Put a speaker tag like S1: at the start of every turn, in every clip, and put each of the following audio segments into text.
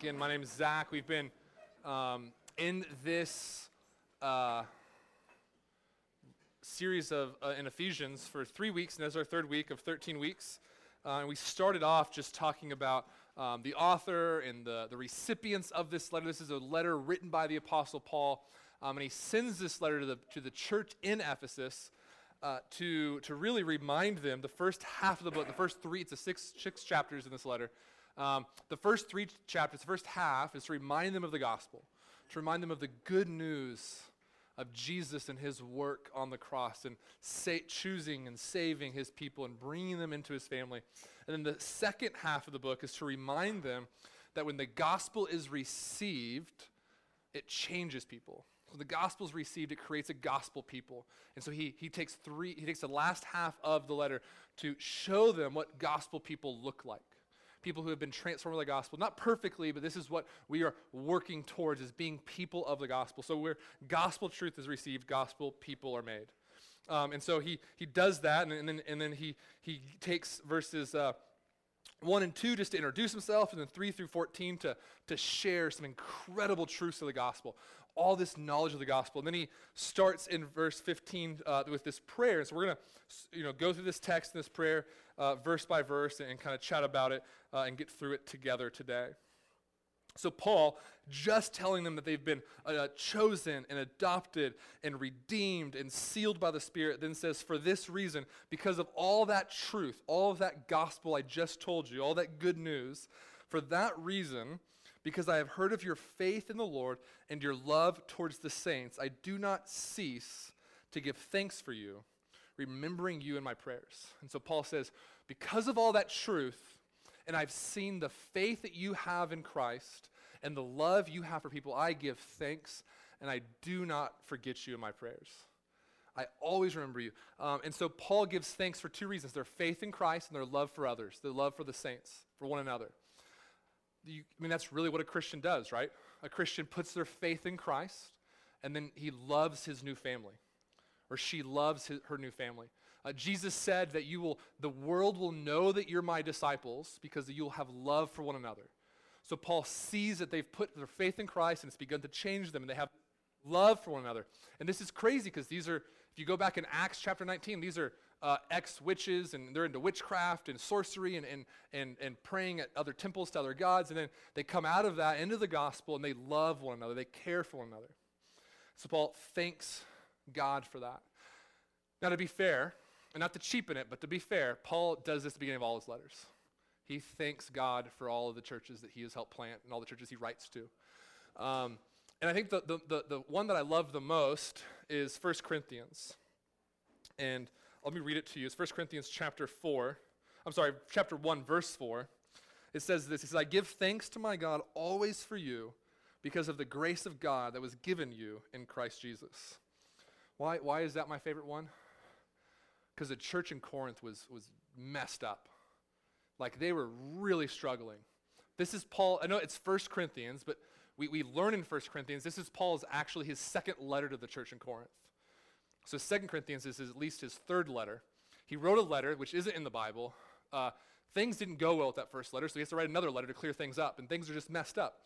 S1: Again, my name is Zach. We've been um, in this uh, series of uh, in Ephesians for three weeks, and this is our third week of 13 weeks. Uh, and we started off just talking about um, the author and the, the recipients of this letter. This is a letter written by the Apostle Paul, um, and he sends this letter to the, to the church in Ephesus. Uh, to, to really remind them, the first half of the book, the first three, it's a six, six chapters in this letter, um, the first three chapters, the first half, is to remind them of the gospel, to remind them of the good news of Jesus and his work on the cross and sa- choosing and saving his people and bringing them into his family. And then the second half of the book is to remind them that when the gospel is received, it changes people. When the gospel is received, it creates a gospel people. And so he, he takes three, he takes the last half of the letter to show them what gospel people look like people who have been transformed by the gospel. Not perfectly, but this is what we are working towards is being people of the gospel. So where gospel truth is received, gospel people are made. Um, and so he, he does that, and, and, then, and then he, he takes verses uh, 1 and 2 just to introduce himself, and then 3 through 14 to, to share some incredible truths of the gospel all this knowledge of the gospel. And then he starts in verse 15 uh, with this prayer. And So we're going to you know, go through this text and this prayer uh, verse by verse and, and kind of chat about it uh, and get through it together today. So, Paul, just telling them that they've been uh, chosen and adopted and redeemed and sealed by the Spirit, then says, For this reason, because of all that truth, all of that gospel I just told you, all that good news, for that reason, because I have heard of your faith in the Lord and your love towards the saints, I do not cease to give thanks for you, remembering you in my prayers. And so Paul says, because of all that truth, and I've seen the faith that you have in Christ and the love you have for people, I give thanks and I do not forget you in my prayers. I always remember you. Um, and so Paul gives thanks for two reasons their faith in Christ and their love for others, their love for the saints, for one another. You, I mean, that's really what a Christian does, right? A Christian puts their faith in Christ and then he loves his new family, or she loves his, her new family. Uh, Jesus said that you will, the world will know that you're my disciples because you'll have love for one another. So Paul sees that they've put their faith in Christ and it's begun to change them and they have love for one another. And this is crazy because these are, if you go back in Acts chapter 19, these are uh, ex witches and they're into witchcraft and sorcery and, and, and, and praying at other temples to other gods. And then they come out of that into the gospel and they love one another, they care for one another. So Paul thanks God for that. Now, to be fair, and not to cheapen it, but to be fair, Paul does this at the beginning of all his letters. He thanks God for all of the churches that he has helped plant and all the churches he writes to. Um, and I think the, the, the, the, one that I love the most is 1 Corinthians. And let me read it to you. It's 1 Corinthians chapter 4. I'm sorry, chapter 1, verse 4. It says this It says, I give thanks to my God always for you because of the grace of God that was given you in Christ Jesus. Why, why is that my favorite one? because the church in Corinth was, was messed up. Like they were really struggling. This is Paul, I know it's First Corinthians, but we, we learn in First Corinthians, this is Paul's actually his second letter to the church in Corinth. So Second Corinthians is at least his third letter. He wrote a letter, which isn't in the Bible. Uh, things didn't go well with that first letter, so he has to write another letter to clear things up, and things are just messed up.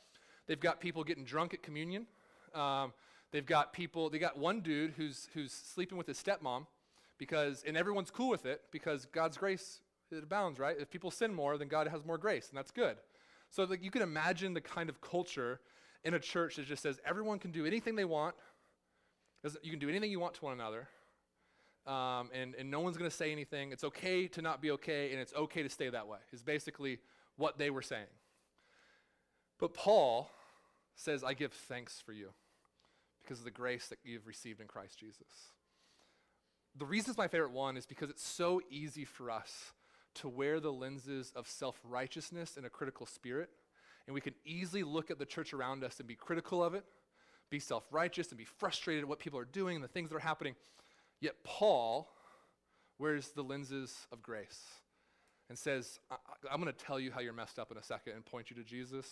S1: They've got people getting drunk at communion. Um, they've got people, they got one dude who's, who's sleeping with his stepmom because, and everyone's cool with it because God's grace, it abounds, right? If people sin more, then God has more grace, and that's good. So like, you can imagine the kind of culture in a church that just says everyone can do anything they want. You can do anything you want to one another. Um, and, and no one's going to say anything. It's okay to not be okay, and it's okay to stay that way, is basically what they were saying. But Paul says, I give thanks for you because of the grace that you've received in Christ Jesus the reason it's my favorite one is because it's so easy for us to wear the lenses of self righteousness and a critical spirit. And we can easily look at the church around us and be critical of it, be self righteous, and be frustrated at what people are doing and the things that are happening. Yet Paul wears the lenses of grace and says, I- am going to tell you how you're messed up in a second and point you to Jesus.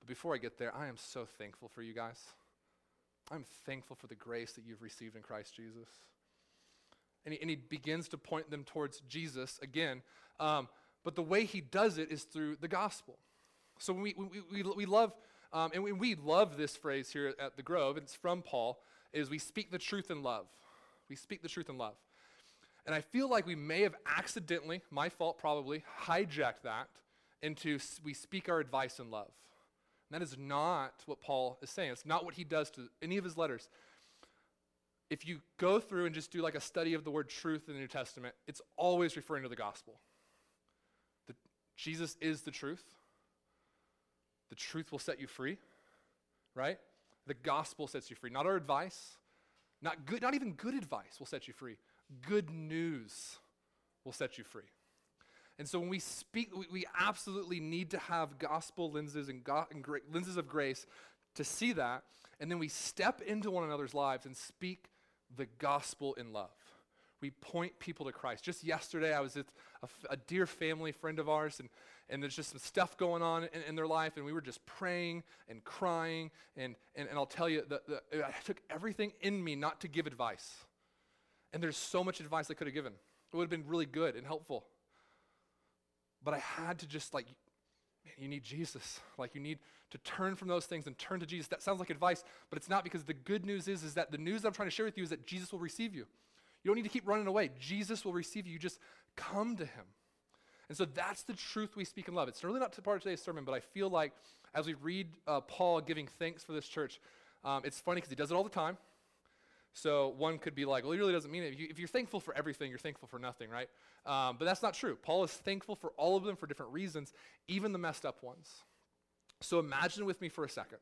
S1: But before I get there, I am so thankful for you guys. I'm thankful for the grace that you've received in Christ Jesus and he, and he begins to point them towards Jesus again. Um, but the way he does it is through the gospel. So we, we, we, we love, um, and we, we love this phrase here at the Grove, it's from Paul, is we speak the truth in love. We speak the truth in love. And I feel like we may have accidentally, my fault probably, hijacked that into we speak our advice in love. And that is not what Paul is saying. It's not what he does to any of his letters. If you go through and just do like a study of the word truth in the New Testament, it's always referring to the gospel. The, Jesus is the truth. The truth will set you free, right? The gospel sets you free. Not our advice, not good, not even good advice will set you free. Good news will set you free. And so when we speak, we, we absolutely need to have gospel lenses and, go, and gra- lenses of grace to see that. And then we step into one another's lives and speak the gospel in love. We point people to Christ. Just yesterday, I was with a, dear family friend of ours, and, and there's just some stuff going on in, in, their life, and we were just praying and crying. And, and, and I'll tell you, that I took everything in me not to give advice. And there's so much advice I could have given. It would have been really good and helpful. But I had to just like, man, you need Jesus. Like you need to turn from those things and turn to Jesus. That sounds like advice, but it's not because the good news is, is that the news I'm trying to share with you is that Jesus will receive you. You don't need to keep running away. Jesus will receive you. You just come to him. And so that's the truth we speak in love. It's really not part of today's sermon, but I feel like as we read uh, Paul giving thanks for this church, um, it's funny because he does it all the time. So one could be like, well, he really doesn't mean it. If, you, are thankful for everything, you're thankful for nothing, right? Um, but that's not true. Paul is thankful for all of them for different reasons, even the messed up ones. So imagine with me for a second.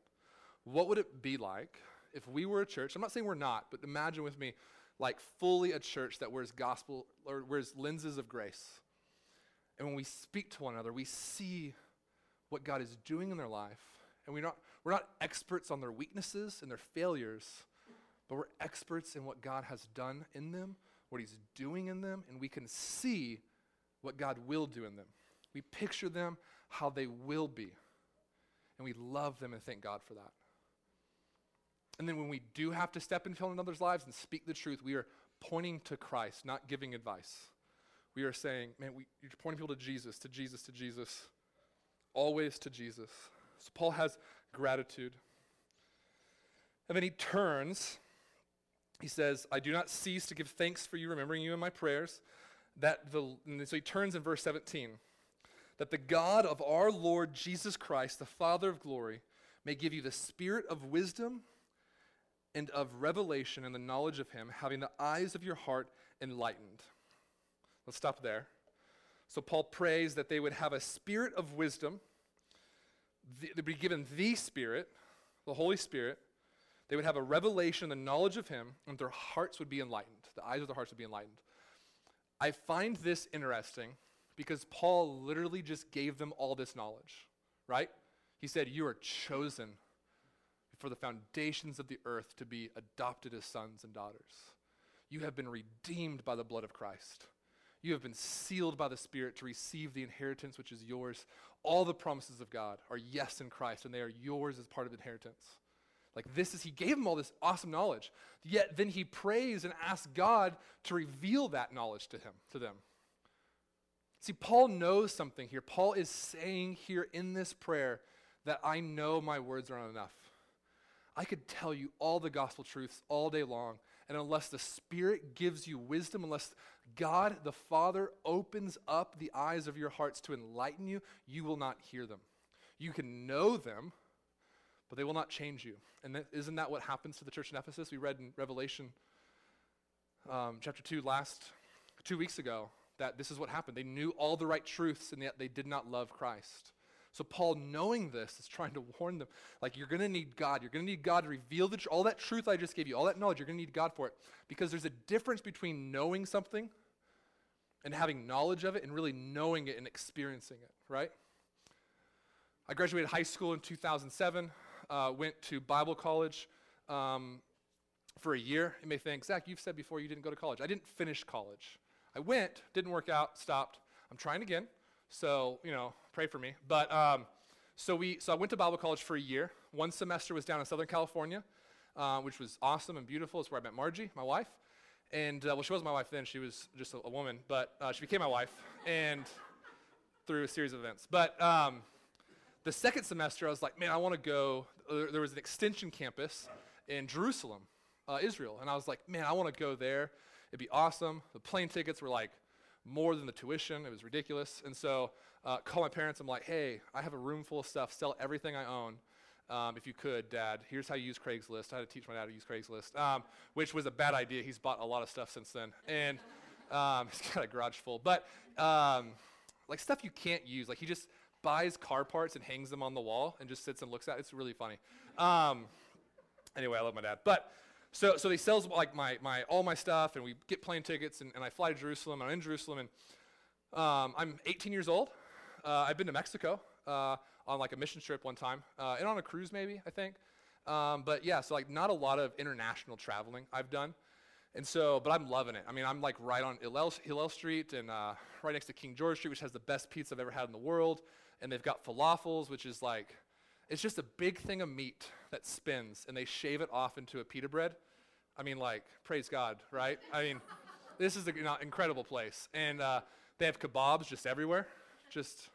S1: What would it be like if we were a church? I'm not saying we're not, but imagine with me, like fully a church that wears gospel or wears lenses of grace. And when we speak to one another, we see what God is doing in their life. And we're not, we're not experts on their weaknesses and their failures but we're experts in what God has done in them, what He's doing in them, and we can see what God will do in them. We picture them how they will be, and we love them and thank God for that. And then when we do have to step into another's lives and speak the truth, we are pointing to Christ, not giving advice. We are saying, man, we, you're pointing people to Jesus, to Jesus, to Jesus, always to Jesus. So Paul has gratitude. And then he turns he says, I do not cease to give thanks for you, remembering you in my prayers. That the, so he turns in verse 17 that the God of our Lord Jesus Christ, the Father of glory, may give you the spirit of wisdom and of revelation and the knowledge of him, having the eyes of your heart enlightened. Let's stop there. So Paul prays that they would have a spirit of wisdom, they'd be given the Spirit, the Holy Spirit, they would have a revelation, the knowledge of him, and their hearts would be enlightened. The eyes of their hearts would be enlightened. I find this interesting because Paul literally just gave them all this knowledge, right? He said, You are chosen for the foundations of the earth to be adopted as sons and daughters. You have been redeemed by the blood of Christ. You have been sealed by the Spirit to receive the inheritance which is yours. All the promises of God are yes in Christ, and they are yours as part of inheritance. Like this is, he gave them all this awesome knowledge. Yet then he prays and asks God to reveal that knowledge to him, to them. See, Paul knows something here. Paul is saying here in this prayer that I know my words aren't enough. I could tell you all the gospel truths all day long, and unless the Spirit gives you wisdom, unless God the Father opens up the eyes of your hearts to enlighten you, you will not hear them. You can know them, but they will not change you. And is isn't that what happens to the church in Ephesus? We read in Revelation um, chapter 2 last, two weeks ago, that this is what happened. They knew all the right truths, and yet they did not love Christ. So Paul, knowing this, is trying to warn them, like, you're going to need God. You're going to need God to reveal the tr- all that truth I just gave you, all that knowledge, you're going to need God for it. Because there's a difference between knowing something and having knowledge of it and really knowing it and experiencing it, right? I graduated high school in 2007 uh, went to Bible college um, for a year. You may think, Zach, you've said before you didn't go to college. I didn't finish college. I went, didn't work out, stopped. I'm trying again. So, you know, pray for me. But um, so we, so I went to Bible college for a year. One semester was down in Southern California, uh, which was awesome and beautiful. It's where I met Margie, my wife. And uh, well, she wasn't my wife then; she was just a, a woman. But uh, she became my wife, and through a series of events. But um, the second semester, I was like, man, I want to go. There, was an extension campus in Jerusalem, uh, Israel. And I was like, man, I want to go there. It'd be awesome. The plane tickets were like more than the tuition. It was ridiculous. And so uh, call my parents. I'm like, hey, I have a room full of stuff. Sell everything I own. Um, if you could, Dad, here's how you use Craigslist. I had to teach my dad to use Craigslist, um, which was a bad idea. He's bought a lot of stuff since then. And um, he's got a garage full. But um, like stuff you can't use. Like he just buys car parts and hangs them on the wall and just sits and looks at it. It's really funny. Um, anyway, I love my dad. But so, so he sells like my, my, all my stuff and we get plane tickets and, and I fly to Jerusalem. and I'm in Jerusalem and um, I'm 18 years old. Uh, I've been to Mexico uh, on like a mission trip one time uh, and on a cruise maybe, I think. Um, but yeah, so like not a lot of international traveling I've done. And so, but I'm loving it. I mean, I'm like right on Hillel, Hillel Street and uh, right next to King George Street, which has the best pizza I've ever had in the world. And they've got falafels, which is like, it's just a big thing of meat that spins, and they shave it off into a pita bread. I mean, like, praise God, right? I mean, this is an incredible place. And uh, they have kebabs just everywhere. Just,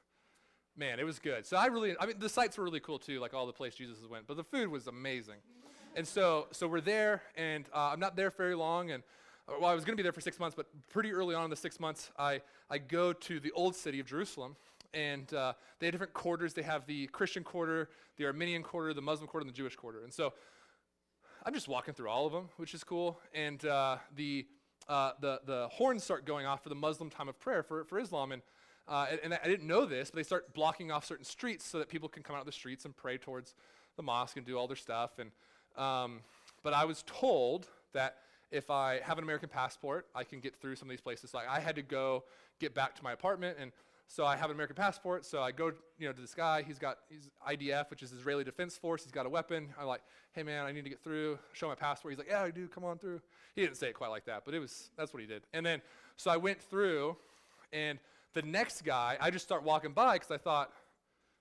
S1: man, it was good. So I really, I mean, the sites were really cool too, like all the place Jesus went, but the food was amazing. And so, so we're there, and uh, I'm not there very long, and uh, well, I was going to be there for six months, but pretty early on in the six months, I, I go to the old city of Jerusalem, and uh, they have different quarters. They have the Christian quarter, the Armenian quarter, the Muslim quarter, and the Jewish quarter. And so I'm just walking through all of them, which is cool. And uh, the, uh, the, the horns start going off for the Muslim time of prayer for, for Islam. And, uh, and, and I didn't know this, but they start blocking off certain streets so that people can come out of the streets and pray towards the mosque and do all their stuff. And um, but I was told that if I have an American passport, I can get through some of these places. Like I had to go get back to my apartment, and so I have an American passport. So I go, you know, to this guy. He's got he's IDF, which is Israeli Defense Force. He's got a weapon. I'm like, hey man, I need to get through. Show my passport. He's like, yeah, I do. Come on through. He didn't say it quite like that, but it was that's what he did. And then so I went through, and the next guy, I just start walking by because I thought,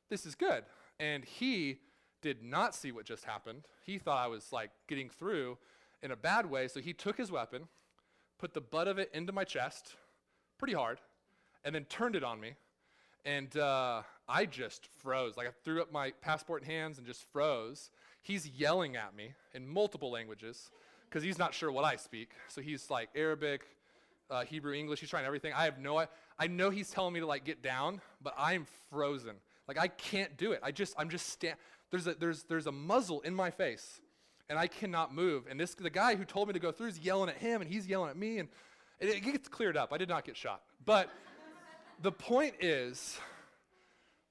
S1: this is good. And he did not see what just happened. He thought I was like getting through in a bad way, so he took his weapon, put the butt of it into my chest, pretty hard, and then turned it on me. And uh, I just froze. Like I threw up my passport in hands and just froze. He's yelling at me in multiple languages because he's not sure what I speak. So he's like Arabic, uh, Hebrew, English. He's trying everything. I have no. I, I know he's telling me to like get down, but I'm frozen. Like I can't do it. I just I'm just stand. There's a there's there's a muzzle in my face, and I cannot move. And this the guy who told me to go through is yelling at him, and he's yelling at me, and it, it gets cleared up. I did not get shot, but the point is,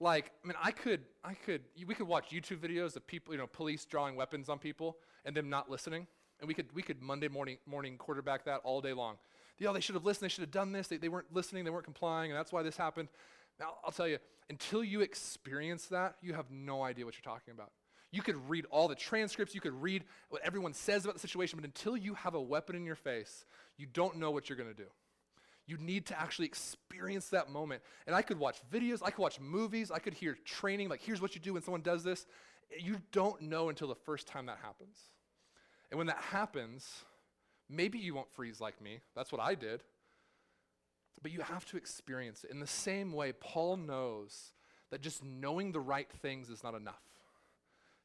S1: like, I mean, I could I could we could watch YouTube videos of people, you know, police drawing weapons on people and them not listening, and we could we could Monday morning morning quarterback that all day long. You know, they should have listened. They should have done this. They, they weren't listening. They weren't complying, and that's why this happened. Now, I'll tell you, until you experience that, you have no idea what you're talking about. You could read all the transcripts, you could read what everyone says about the situation, but until you have a weapon in your face, you don't know what you're going to do. You need to actually experience that moment. And I could watch videos, I could watch movies, I could hear training, like, here's what you do when someone does this. You don't know until the first time that happens. And when that happens, maybe you won't freeze like me. That's what I did. But you have to experience it. In the same way, Paul knows that just knowing the right things is not enough.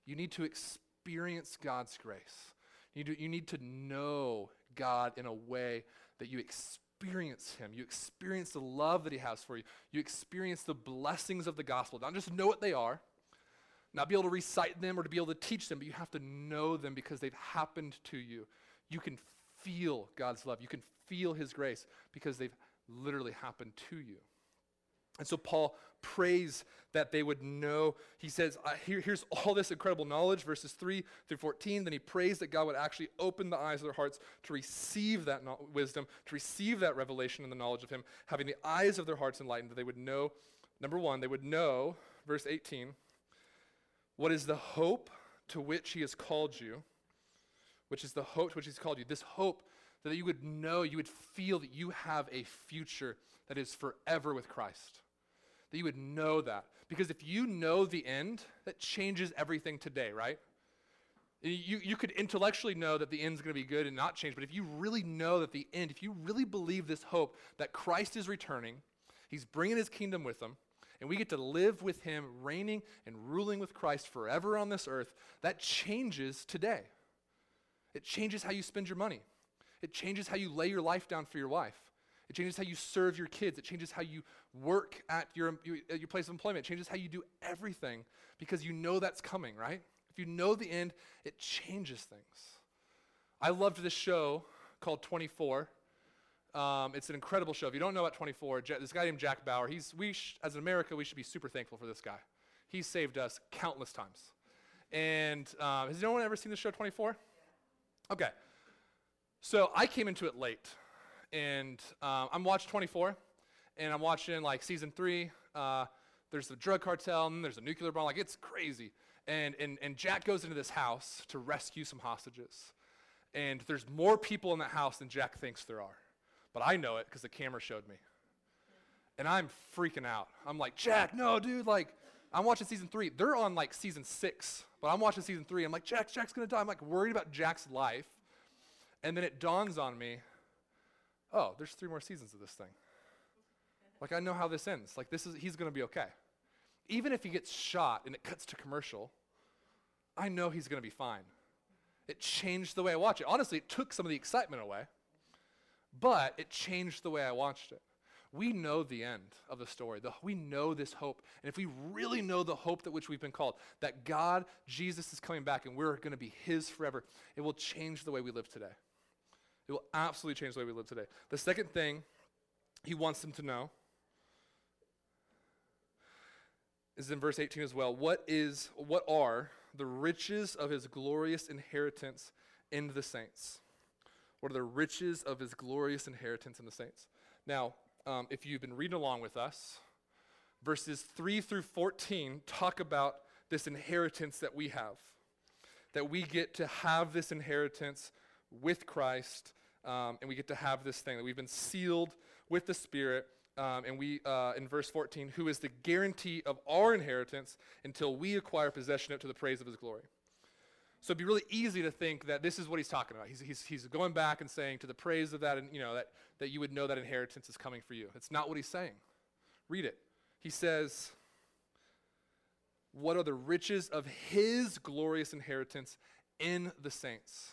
S1: You need to experience God's grace. You need to, know God in a way that you experience Him. You experience the love that He has for you. You experience the blessings of the gospel. Not just know what they are, not be able to recite them or to be able to teach them, but you have to know them because they've happened to you. You can feel God's love. You can feel His grace because they've literally happened to you. And so Paul prays that they would know. He says, here, here's all this incredible knowledge, verses 3 through 14. Then he prays that God would actually open the eyes of their hearts to receive that no- wisdom, to receive that revelation and the knowledge of him, having the eyes of their hearts enlightened, that they would know, number one, they would know, verse 18, what is the hope to which he has called you, which is the hope to which he's called you. This hope that you would know, you would feel that you have a future that is forever with Christ. That you would know that. Because if you know the end, that changes everything today, right? You, you could intellectually know that the end's going to be good and not change, but if you really know that the end, if you really believe this hope that Christ is returning, he's bringing his kingdom with him, and we get to live with him, reigning and ruling with Christ forever on this earth, that changes today. It changes how you spend your money. It changes how you lay your life down for your wife. It changes how you serve your kids. It changes how you work at your, at your place of employment. It changes how you do everything because you know that's coming, right? If you know the end, it changes things. I loved this show called 24. Um, it's an incredible show. If you don't know about 24, this guy named Jack Bauer, he's, we sh- as an America, we should be super thankful for this guy. He saved us countless times. And um, has anyone ever seen the show 24? Okay. So I came into it late. And um, I'm watching 24, and I'm watching like season three. Uh, there's the drug cartel, and there's a nuclear bomb. Like, it's crazy. And, and, and Jack goes into this house to rescue some hostages. And there's more people in that house than Jack thinks there are. But I know it because the camera showed me. And I'm freaking out. I'm like, Jack, no, dude, like, I'm watching season three. They're on like season six, but I'm watching season three. I'm like, Jack, Jack's gonna die. I'm like worried about Jack's life. And then it dawns on me, oh, there's three more seasons of this thing. Like I know how this ends. Like this is he's gonna be okay. Even if he gets shot and it cuts to commercial, I know he's gonna be fine. It changed the way I watch it. Honestly, it took some of the excitement away, but it changed the way I watched it. We know the end of the story. The, we know this hope. And if we really know the hope that which we've been called, that God, Jesus is coming back and we're going to be his forever, it will change the way we live today. It will absolutely change the way we live today. The second thing he wants them to know is in verse 18 as well. What is what are the riches of his glorious inheritance in the saints? What are the riches of his glorious inheritance in the saints? Now, um, if you've been reading along with us, verses 3 through 14 talk about this inheritance that we have. That we get to have this inheritance with Christ, um, and we get to have this thing that we've been sealed with the Spirit. Um, and we, uh, in verse 14, who is the guarantee of our inheritance until we acquire possession of it to the praise of his glory. So it'd be really easy to think that this is what he's talking about. He's, he's, he's going back and saying to the praise of that, and you know, that, that you would know that inheritance is coming for you. It's not what he's saying. Read it. He says, What are the riches of his glorious inheritance in the saints?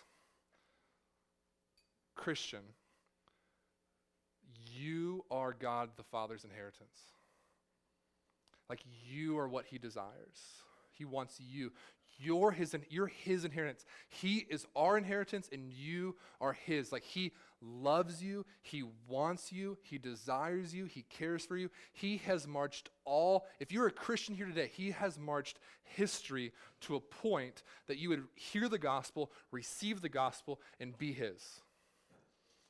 S1: Christian, you are God the Father's inheritance. Like you are what he desires. He wants you. You're his, you're his inheritance. He is our inheritance, and you are his. Like he loves you, he wants you, he desires you, he cares for you. He has marched all, if you're a Christian here today, he has marched history to a point that you would hear the gospel, receive the gospel, and be his.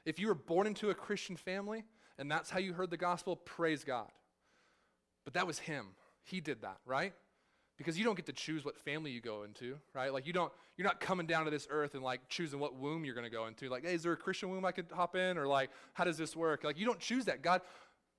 S1: If you were born into a Christian family and that's how you heard the gospel, praise God. But that was him. He did that, right? Because you don't get to choose what family you go into, right? Like you don't you're not coming down to this earth and like choosing what womb you're going to go into. Like, hey, is there a Christian womb I could hop in or like how does this work? Like you don't choose that. God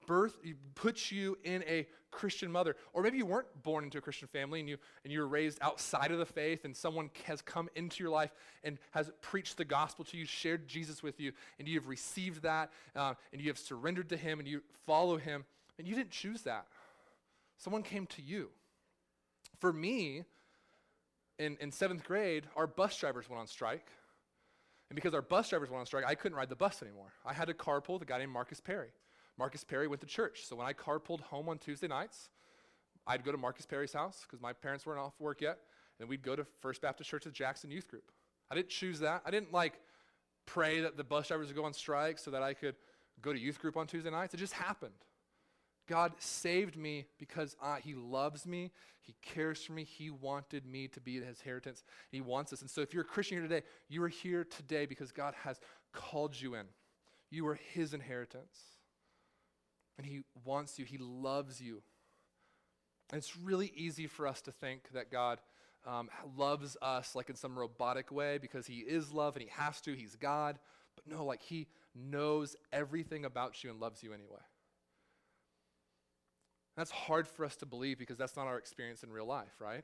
S1: birth puts you in a Christian mother. Or maybe you weren't born into a Christian family and you and you were raised outside of the faith and someone has come into your life and has preached the gospel to you, shared Jesus with you, and you have received that uh, and you have surrendered to him and you follow him. And you didn't choose that. Someone came to you. For me, in, in seventh grade, our bus drivers went on strike. And because our bus drivers went on strike, I couldn't ride the bus anymore. I had to carpool with a guy named Marcus Perry. Marcus Perry went to church. So when I carpooled home on Tuesday nights, I'd go to Marcus Perry's house because my parents weren't off work yet. And we'd go to First Baptist Church of Jackson Youth Group. I didn't choose that. I didn't like pray that the bus drivers would go on strike so that I could go to youth group on Tuesday nights. It just happened. God saved me because uh, He loves me. He cares for me. He wanted me to be His inheritance. and He wants us. And so, if you're a Christian here today, you are here today because God has called you in. You are His inheritance. And He wants you, He loves you. And it's really easy for us to think that God um, loves us like in some robotic way because He is love and He has to. He's God. But no, like He knows everything about you and loves you anyway. That's hard for us to believe because that's not our experience in real life, right?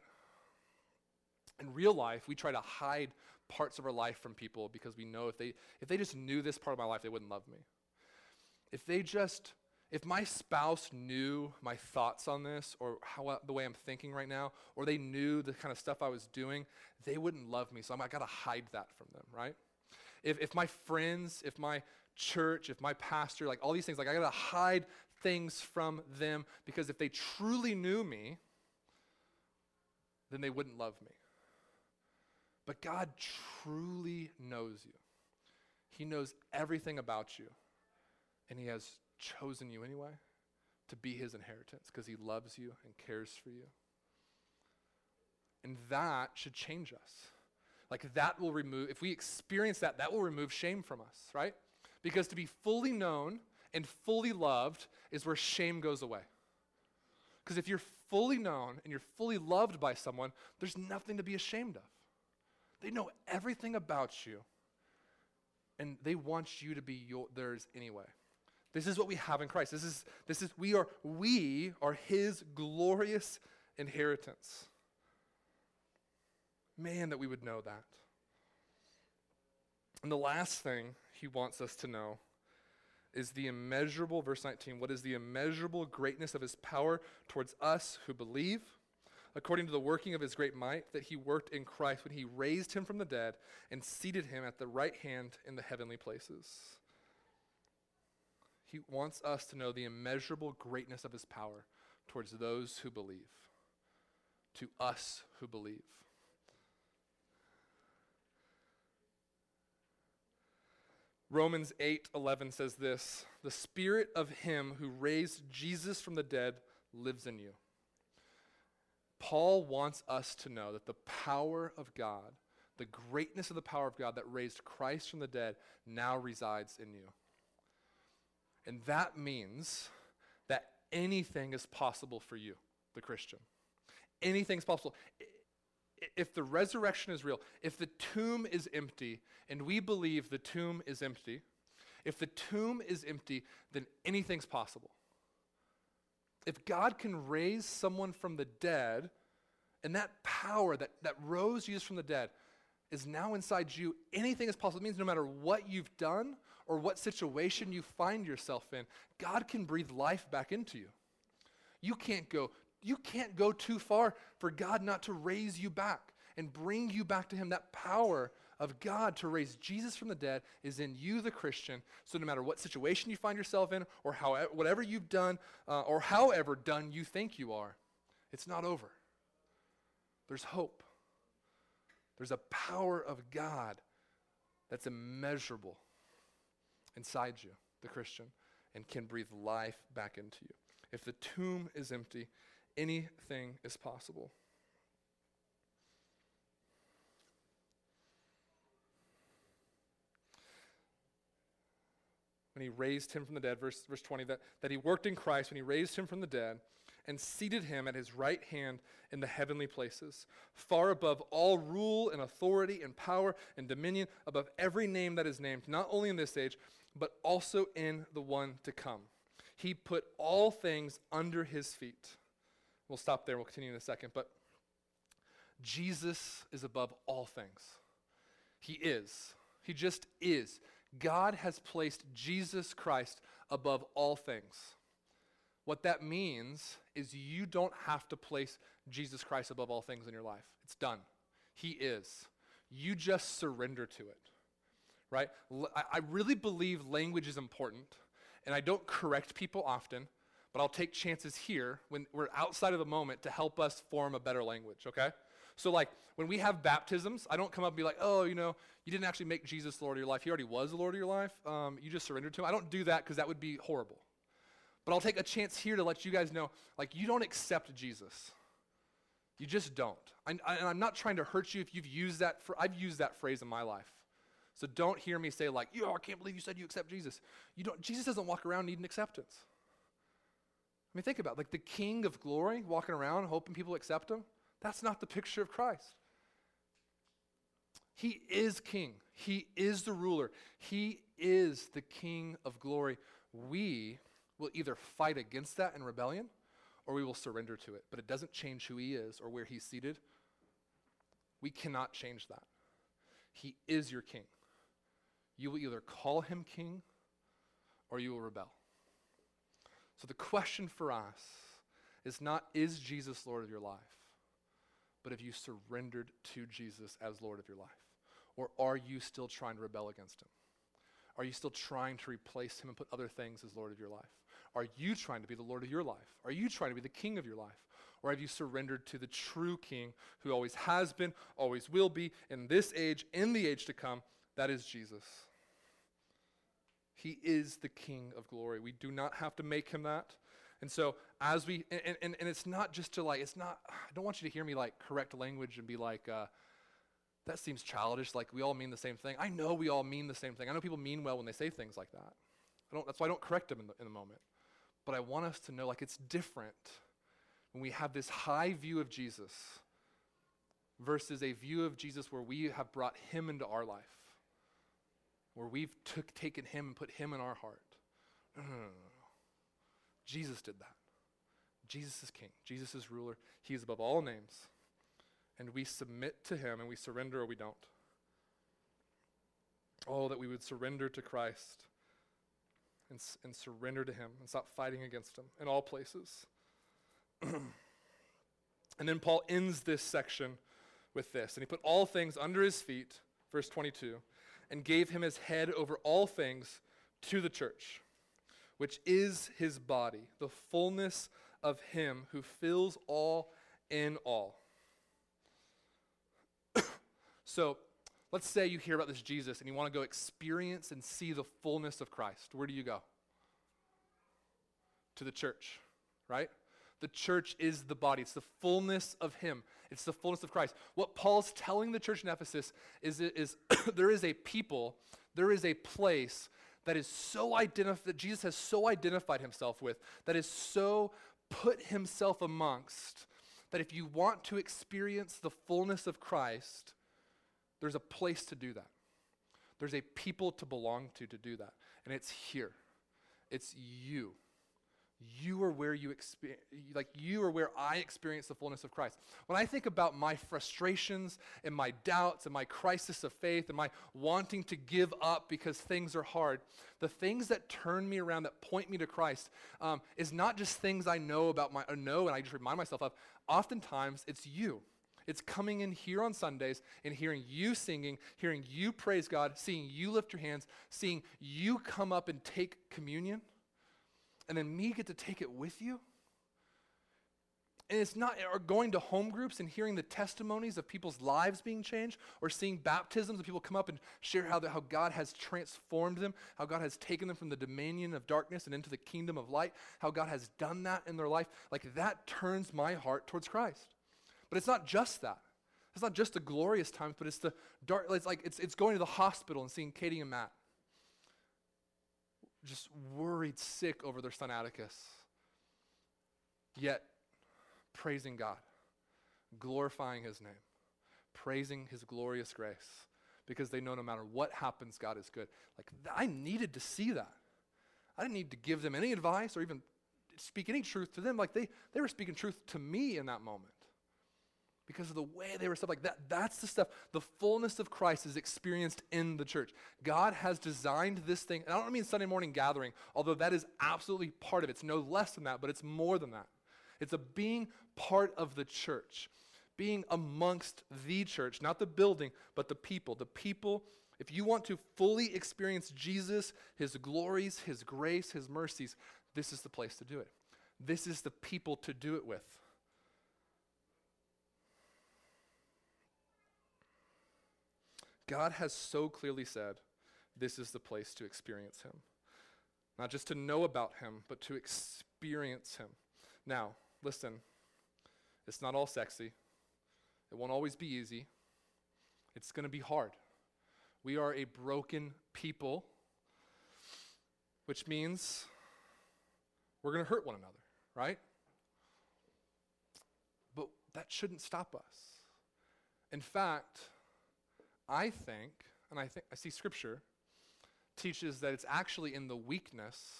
S1: In real life, we try to hide parts of our life from people because we know if they if they just knew this part of my life, they wouldn't love me. If they just if my spouse knew my thoughts on this or how uh, the way I'm thinking right now, or they knew the kind of stuff I was doing, they wouldn't love me. So I'm, I got to hide that from them, right? If, if my friends, if my church, if my pastor, like all these things, like I got to hide things from them because if they truly knew me, then they wouldn't love me. But God truly knows you. He knows everything about you, and He has chosen you anyway to be His inheritance because He loves you and cares for you. And that should change us. Like that will remove, if we experience that, that will remove shame from us, right? Because to be fully known and fully loved is where shame goes away. Because if you're fully known and you're fully loved by someone, there's nothing to be ashamed of. They know everything about you, and they want you to be your, theirs anyway. This is what we have in Christ. This is, this is we are we are his glorious inheritance. Man, that we would know that. And the last thing he wants us to know is the immeasurable, verse 19, what is the immeasurable greatness of his power towards us who believe, according to the working of his great might that he worked in Christ when he raised him from the dead and seated him at the right hand in the heavenly places. He wants us to know the immeasurable greatness of his power towards those who believe, to us who believe. Romans 8:11 says this, "The spirit of him who raised Jesus from the dead lives in you." Paul wants us to know that the power of God, the greatness of the power of God that raised Christ from the dead now resides in you. And that means that anything is possible for you, the Christian. Anything's possible if the resurrection is real, if the tomb is empty, and we believe the tomb is empty, if the tomb is empty, then anything's possible. If God can raise someone from the dead, and that power that, that rose Jesus from the dead is now inside you, anything is possible. It means no matter what you've done or what situation you find yourself in, God can breathe life back into you. You can't go you can't go too far for God not to raise you back and bring you back to Him. That power of God to raise Jesus from the dead is in you, the Christian. So no matter what situation you find yourself in, or how, whatever you've done, uh, or however done you think you are, it's not over. There's hope. There's a power of God that's immeasurable inside you, the Christian, and can breathe life back into you. If the tomb is empty, anything is possible. When he raised him from the dead, verse, verse 20, that, that he worked in Christ when he raised him from the dead and seated him at his right hand in the heavenly places, far above all rule and authority and power and dominion, above every name that is named, not only in this age, but also in the one to come. He put all things under his feet We'll stop there. We'll continue in a second. But Jesus is above all things. He is. He just is. God has placed Jesus Christ above all things. What that means is you don't have to place Jesus Christ above all things in your life. It's done. He is. You just surrender to it. Right? I really believe language is important, and I don't correct people often but I'll take chances here when we're outside of the moment to help us form a better language, okay? So, like, when we have baptisms, I don't come up and be like, oh, you know, you didn't actually make Jesus Lord of your life. He already was the Lord of your life. Um, you just surrendered to him. I don't do that because that would be horrible. But I'll take a chance here to let you guys know, like, you don't accept Jesus. You just don't. I, I, and I'm not trying to hurt you if you've used that. Fr- I've used that phrase in my life. So don't hear me say like, "Yo, I can't believe you said you accept Jesus." You don't. Jesus doesn't walk around needing acceptance. I mean, think about it. like the king of glory walking around hoping people accept him. That's not the picture of Christ. He is king. He is the ruler. He is the king of glory. We will either fight against that in rebellion or we will surrender to it. But it doesn't change who he is or where he's seated. We cannot change that. He is your king. You will either call him king or you will rebel. So the question for us is not, is Jesus Lord of your life? But have you surrendered to Jesus as Lord of your life? Or are you still trying to rebel against him? Are you still trying to replace him and put other things as Lord of your life? Are you trying to be the Lord of your life? Are you trying to be the King of your life? Or have you surrendered to the true King who always has been, always will be, in this age, in the age to come? That is Jesus. He is the King of glory. We do not have to make him that. And so, as we, and, and, and it's not just to like, it's not, I don't want you to hear me like correct language and be like, uh, that seems childish. Like, we all mean the same thing. I know we all mean the same thing. I know people mean well when they say things like that. I don't, that's why I don't correct them in the, in the moment. But I want us to know, like, it's different when we have this high view of Jesus versus a view of Jesus where we have brought him into our life, where we've took, taken him and put him in our heart. No, no, no. Jesus did that. Jesus is king. Jesus is ruler. He is above all names. And we submit to him and we surrender or we don't. Oh, that we would surrender to Christ and, and surrender to him and stop fighting against him in all places. and then Paul ends this section with this. And he put all things under his feet, verse 22, and gave him his head over all things to the church which is his body, the fullness of him who fills all in all. so, let's say you hear about this Jesus and you want to go experience and see the fullness of Christ. Where do you go? To the church, right? The church is the body. It's the fullness of Him. It's the fullness of Christ. What Paul's telling the church in Ephesus is, is there is a people, there is a place that is so identified, that Jesus has so identified himself with, that is so put himself amongst, that if you want to experience the fullness of Christ, there's a place to do that. There's a people to belong to to do that. And it's here. It's you. You are where you experience, like you are where I experience the fullness of Christ. When I think about my frustrations and my doubts and my crisis of faith and my wanting to give up because things are hard, the things that turn me around, that point me to Christ, um, is not just things I know about my, or know and I just remind myself of. Oftentimes, it's you. It's coming in here on Sundays and hearing you singing, hearing you praise God, seeing you lift your hands, seeing you come up and take communion and then me get to take it with you? And it's not, or going to home groups and hearing the testimonies of people's lives being changed, or seeing baptisms of people come up and share how, the, how God has transformed them, how God has taken them from the dominion of darkness and into the kingdom of light, how God has done that in their life. Like that turns my heart towards Christ. But it's not just that. It's not just the glorious times, but it's the dark, it's like it's, it's going to the hospital and seeing Katie and Matt just worried sick over their son Atticus. Yet, praising God, glorifying his name, praising his glorious grace, because they know no matter what happens, God is good. Like, th- I needed to see that. I didn't need to give them any advice or even speak any truth to them. Like, they, they were speaking truth to me in that moment because of the way they were stuff like that. That's the stuff. The fullness of Christ is experienced in the church. God has designed this thing, and I don't mean Sunday morning gathering, although that is absolutely part of it. It's no less than that, but it's more than that. It's a being part of the church, being amongst the church, not the building, but the people. The people, if you want to fully experience Jesus, his glories, his grace, his mercies, this is the place to do it. This is the people to do it with. God has so clearly said, this is the place to experience Him. Not just to know about Him, but to experience Him. Now, listen, it's not all sexy, it won't always be easy, it's going to be hard. We are a broken people, which means we're going to hurt one another, right? But that shouldn't stop us. In fact, I think, and I think I see scripture teaches that it's actually in the weakness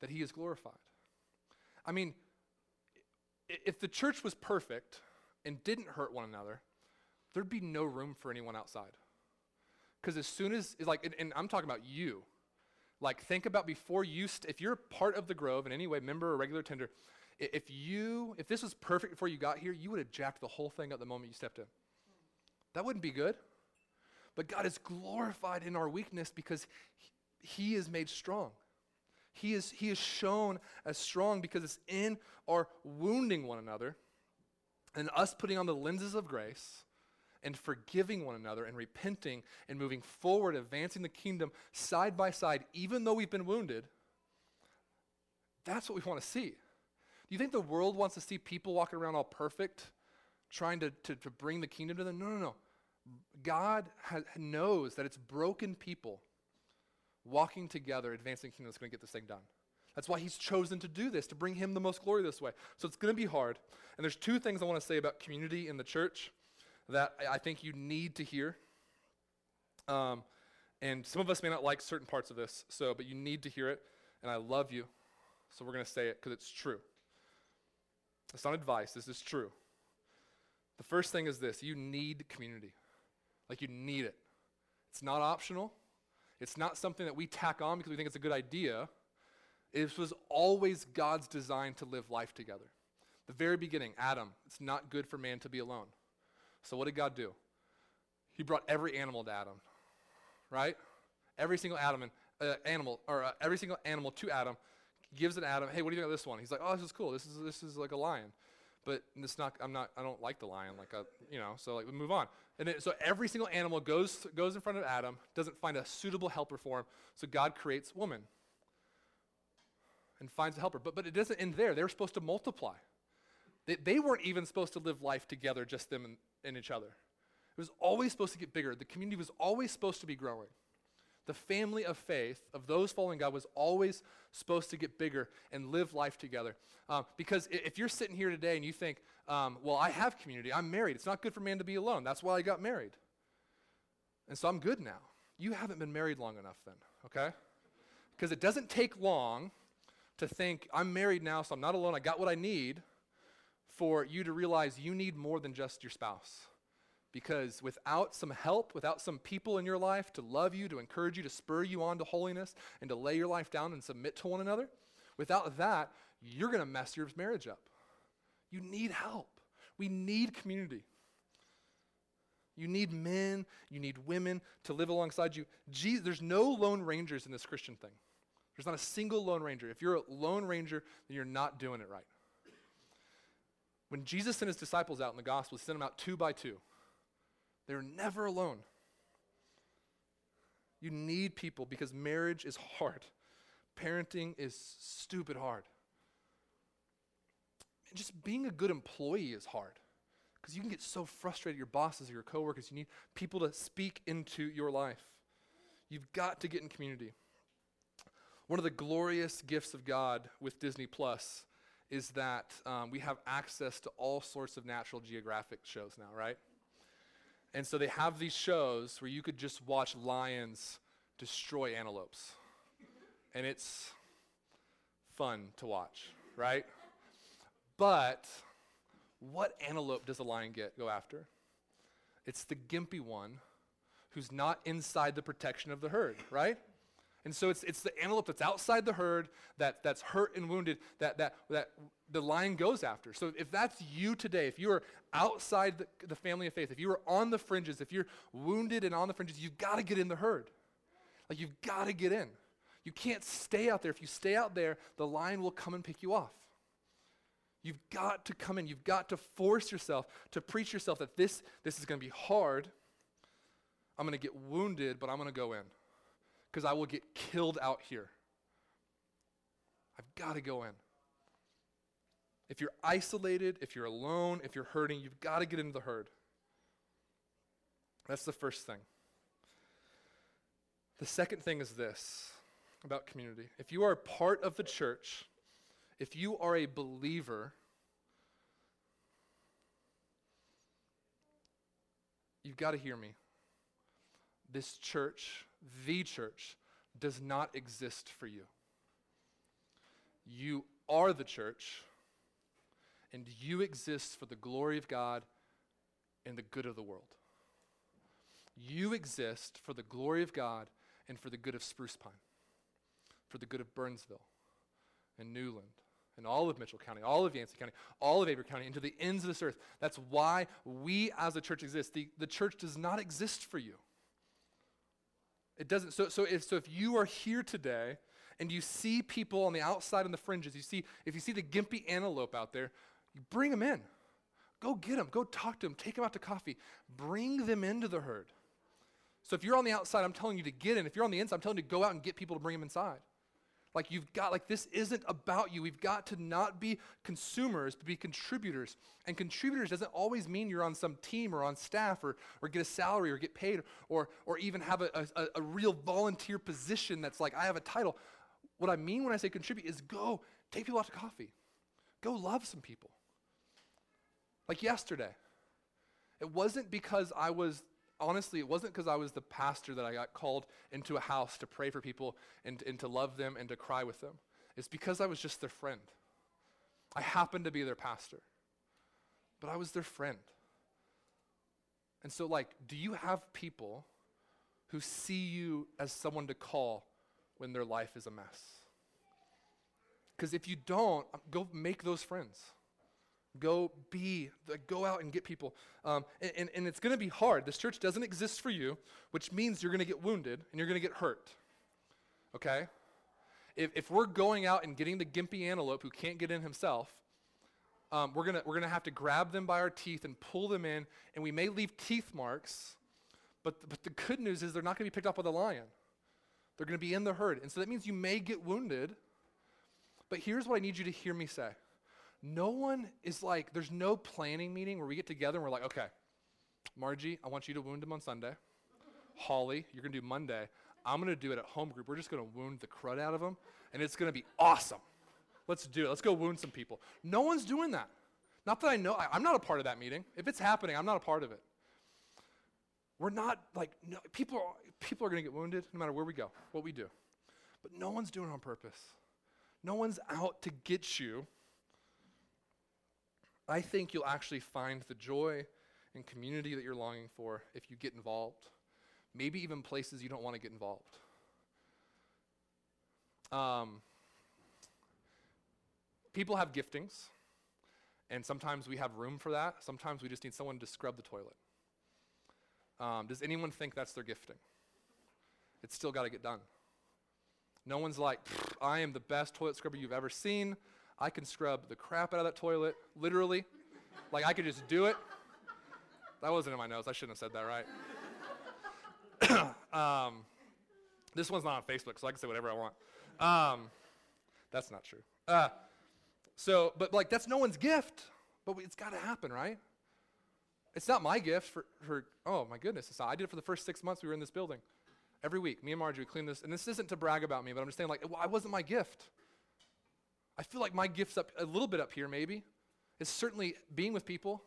S1: that he is glorified. I mean, if the church was perfect and didn't hurt one another, there'd be no room for anyone outside. Because as soon as, like, and, and I'm talking about you, Like, think about before you, st- if you're part of the Grove in any way, member or regular tender, if you, if this was perfect before you got here, you would have jacked the whole thing up the moment you stepped in. That wouldn't be good. But God is glorified in our weakness because He, is made strong. He is, he is shown as strong because it's in our wounding one another and us putting on the lenses of grace and forgiving one another and repenting and moving forward, advancing the kingdom side by side, even though we've been wounded. That's what we want to see. Do you think the world wants to see people walking around all perfect, trying to, to, to bring the kingdom to them? No, no, no. God ha- knows that it's broken people walking together, advancing kingdom that's going to get this thing done. That's why he's chosen to do this, to bring him the most glory this way. So it's going to be hard. And there's two things I want to say about community in the church that I, I think you need to hear. Um, and some of us may not like certain parts of this, so but you need to hear it. And I love you, so we're going to say it because it's true. It's not advice. This is true. The first thing is this: you need community. Like you need it. It's not optional. It's not something that we tack on because we think it's a good idea. It was always God's design to live life together. The very beginning, Adam, it's not good for man to be alone. So what did God do? He brought every animal to Adam, right? Every single Adam and, uh, animal, or uh, every single animal to Adam, gives it to Adam. Hey, what do you think of this one? He's like, oh, this is cool. This is this is like a lion, but it's not. I'm not. I don't like the lion. Like a, you know. So like we move on. And then, so every single animal goes goes in front of Adam, doesn't find a suitable helper for him. So God creates woman and finds a helper. But but it doesn't end there. They're supposed to multiply. They, they weren't even supposed to live life together, just them and, and each other. It was always supposed to get bigger. The community was always supposed to be growing. The family of faith, of those following God, was always supposed to get bigger and live life together. Um, because if you're sitting here today and you think, um, well, I have community, I'm married, it's not good for man to be alone. That's why I got married. And so I'm good now. You haven't been married long enough then, okay? Because it doesn't take long to think, I'm married now, so I'm not alone, I got what I need, for you to realize you need more than just your spouse. Because without some help, without some people in your life to love you, to encourage you, to spur you on to holiness, and to lay your life down and submit to one another, without that, you're going to mess your marriage up. You need help. We need community. You need men, you need women to live alongside you. There's no lone rangers in this Christian thing. There's not a single lone ranger. If you're a lone ranger, then you're not doing it right. When Jesus sent his disciples out in the gospel, he sent them out two by two. They were never alone. You need people because marriage is hard. Parenting is stupid hard. And just being a good employee is hard because you can get so frustrated your bosses or your coworkers. You need people to speak into your life. You've got to get in community. One of the glorious gifts of God with Disney Plus is that um, we have access to all sorts of National Geographic shows now, right? And so they have these shows where you could just watch lions destroy antelopes. And it's fun to watch, right? But what antelope does a lion get go after? It's the gimpy one who's not inside the protection of the herd, right? And so it's, it's the antelope that's outside the herd, that, that's hurt and wounded, that, that, that the lion goes after. So if that's you today, if you are outside the, the family of faith, if you are on the fringes, if you're wounded and on the fringes, you've got to get in the herd. Like you've got to get in. You can't stay out there. If you stay out there, the lion will come and pick you off. You've got to come in. You've got to force yourself to preach yourself that this, this is going to be hard. I'm going to get wounded, but I'm going to go in because I will get killed out here. I've got to go in. If you're isolated, if you're alone, if you're hurting, you've got to get into the herd. That's the first thing. The second thing is this about community. If you are part of the church, if you are a believer, you've got to hear me. This church, the church, does not exist for you. You are the church, and you exist for the glory of God and the good of the world. You exist for the glory of God and for the good of Spruce Pine. for the good of Burnsville and Newland and all of Mitchell County, all of Yancey County, all of Avery County, and to the ends of this earth. That's why we as a church exist. The, the church does not exist for you. It doesn't. So, so, if, so if you are here today and you see people on the outside on the fringes, you see, if you see the gimpy antelope out there, you bring them in. Go get them. Go talk to them. Take them out to coffee. Bring them into the herd. So if you're on the outside, I'm telling you to get in. If you're on the inside, I'm telling you to go out and get people to bring them inside. Like you've got, like this isn't about you. We've got to not be consumers, but be contributors. And contributors doesn't always mean you're on some team or on staff or, or get a salary or get paid or, or even have a, a, a real volunteer position that's like, I have a title. What I mean when I say contribute is go take people out to coffee. Go love some people. Like yesterday. It wasn't because I was honestly, it wasn't because I was the pastor that I got called into a house to pray for people and, and to love them and to cry with them. It's because I was just their friend. I happened to be their pastor, but I was their friend. And so, like, do you have people who see you as someone to call when their life is a mess? Because if you don't, go make those friends. Go be, go out and get people. Um, and, and, and it's going to be hard. This church doesn't exist for you, which means you're going to get wounded and you're going to get hurt. Okay? If, if we're going out and getting the gimpy antelope who can't get in himself, um, we're going we're gonna have to grab them by our teeth and pull them in, and we may leave teeth marks, but, but the good news is they're not going to be picked up by the lion. They're going to be in the herd. And so that means you may get wounded. But here's what I need you to hear me say no one is like, there's no planning meeting where we get together and we're like, okay, Margie, I want you to wound him on Sunday. Holly, you're going to do Monday. I'm going to do it at home group. We're just going to wound the crud out of them, and it's going to be awesome. Let's do it. Let's go wound some people. No one's doing that. Not that I know. I, am not a part of that meeting. If it's happening, I'm not a part of it. We're not like no, people. Are, people are going to get wounded no matter where we go, what we do. But no one's doing it on purpose. No one's out to get you I think you'll actually find the joy and community that you're longing for if you get involved. Maybe even places you don't want to get involved. Um, people have giftings, and sometimes we have room for that. Sometimes we just need someone to scrub the toilet. Um, does anyone think that's their gifting? It's still got to get done. No one's like, I am the best toilet scrubber you've ever seen. I can scrub the crap out of that toilet, literally. like I could just do it. That wasn't in my nose. I shouldn't have said that, right? um, this one's not on Facebook, so I can say whatever I want. Um, that's not true. Uh, so, but like that's no one's gift, but it's got to happen, right? It's not my gift for, for oh my goodness, it's not. I did it for the first six months we were in this building. Every week, me and Marjorie clean this, and this isn't to brag about me, but I'm just saying like, it, it wasn't my gift. I feel like my gift's up a little bit up here, maybe. It's certainly being with people.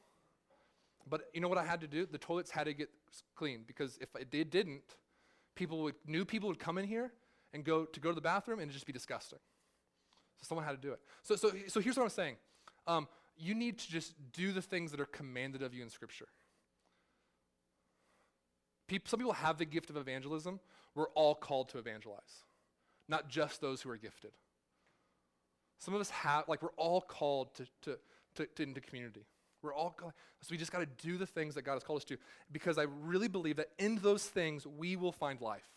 S1: But you know what I had to do? The toilets had to get cleaned because if they didn't, people would new people would come in here and go to go to the bathroom and it just be disgusting. So someone had to do it. So so so here's what I'm saying. Um, you need to just do the things that are commanded of you in Scripture. People, some people have the gift of evangelism. We're all called to evangelize, not just those who are gifted. Some of us have, like, we're all called to, to, to, to into community. We're all called. So we just got to do the things that God has called us to because I really believe that in those things we will find life.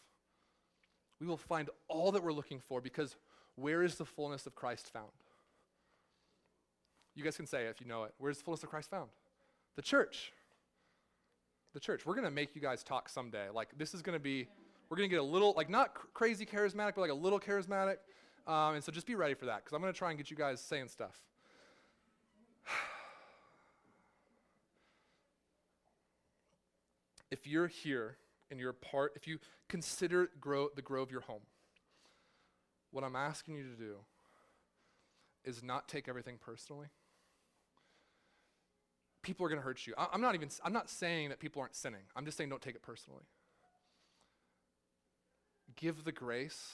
S1: We will find all that we're looking for because where is the fullness of Christ found? You guys can say if you know it. Where's the fullness of Christ found? The church. The church. We're going to make you guys talk someday. Like, this is going to be, we're going to get a little, like, not cr- crazy charismatic, but like a little charismatic. Um, and so just be ready for that because I'm going to try and get you guys saying stuff. if you're here and you're a part, if you consider Grove, the grow of your home, what I'm asking you to do is not take everything personally. People are going to hurt you. I, I'm not even, I'm not saying that people aren't sinning. I'm just saying don't take it personally. Give the grace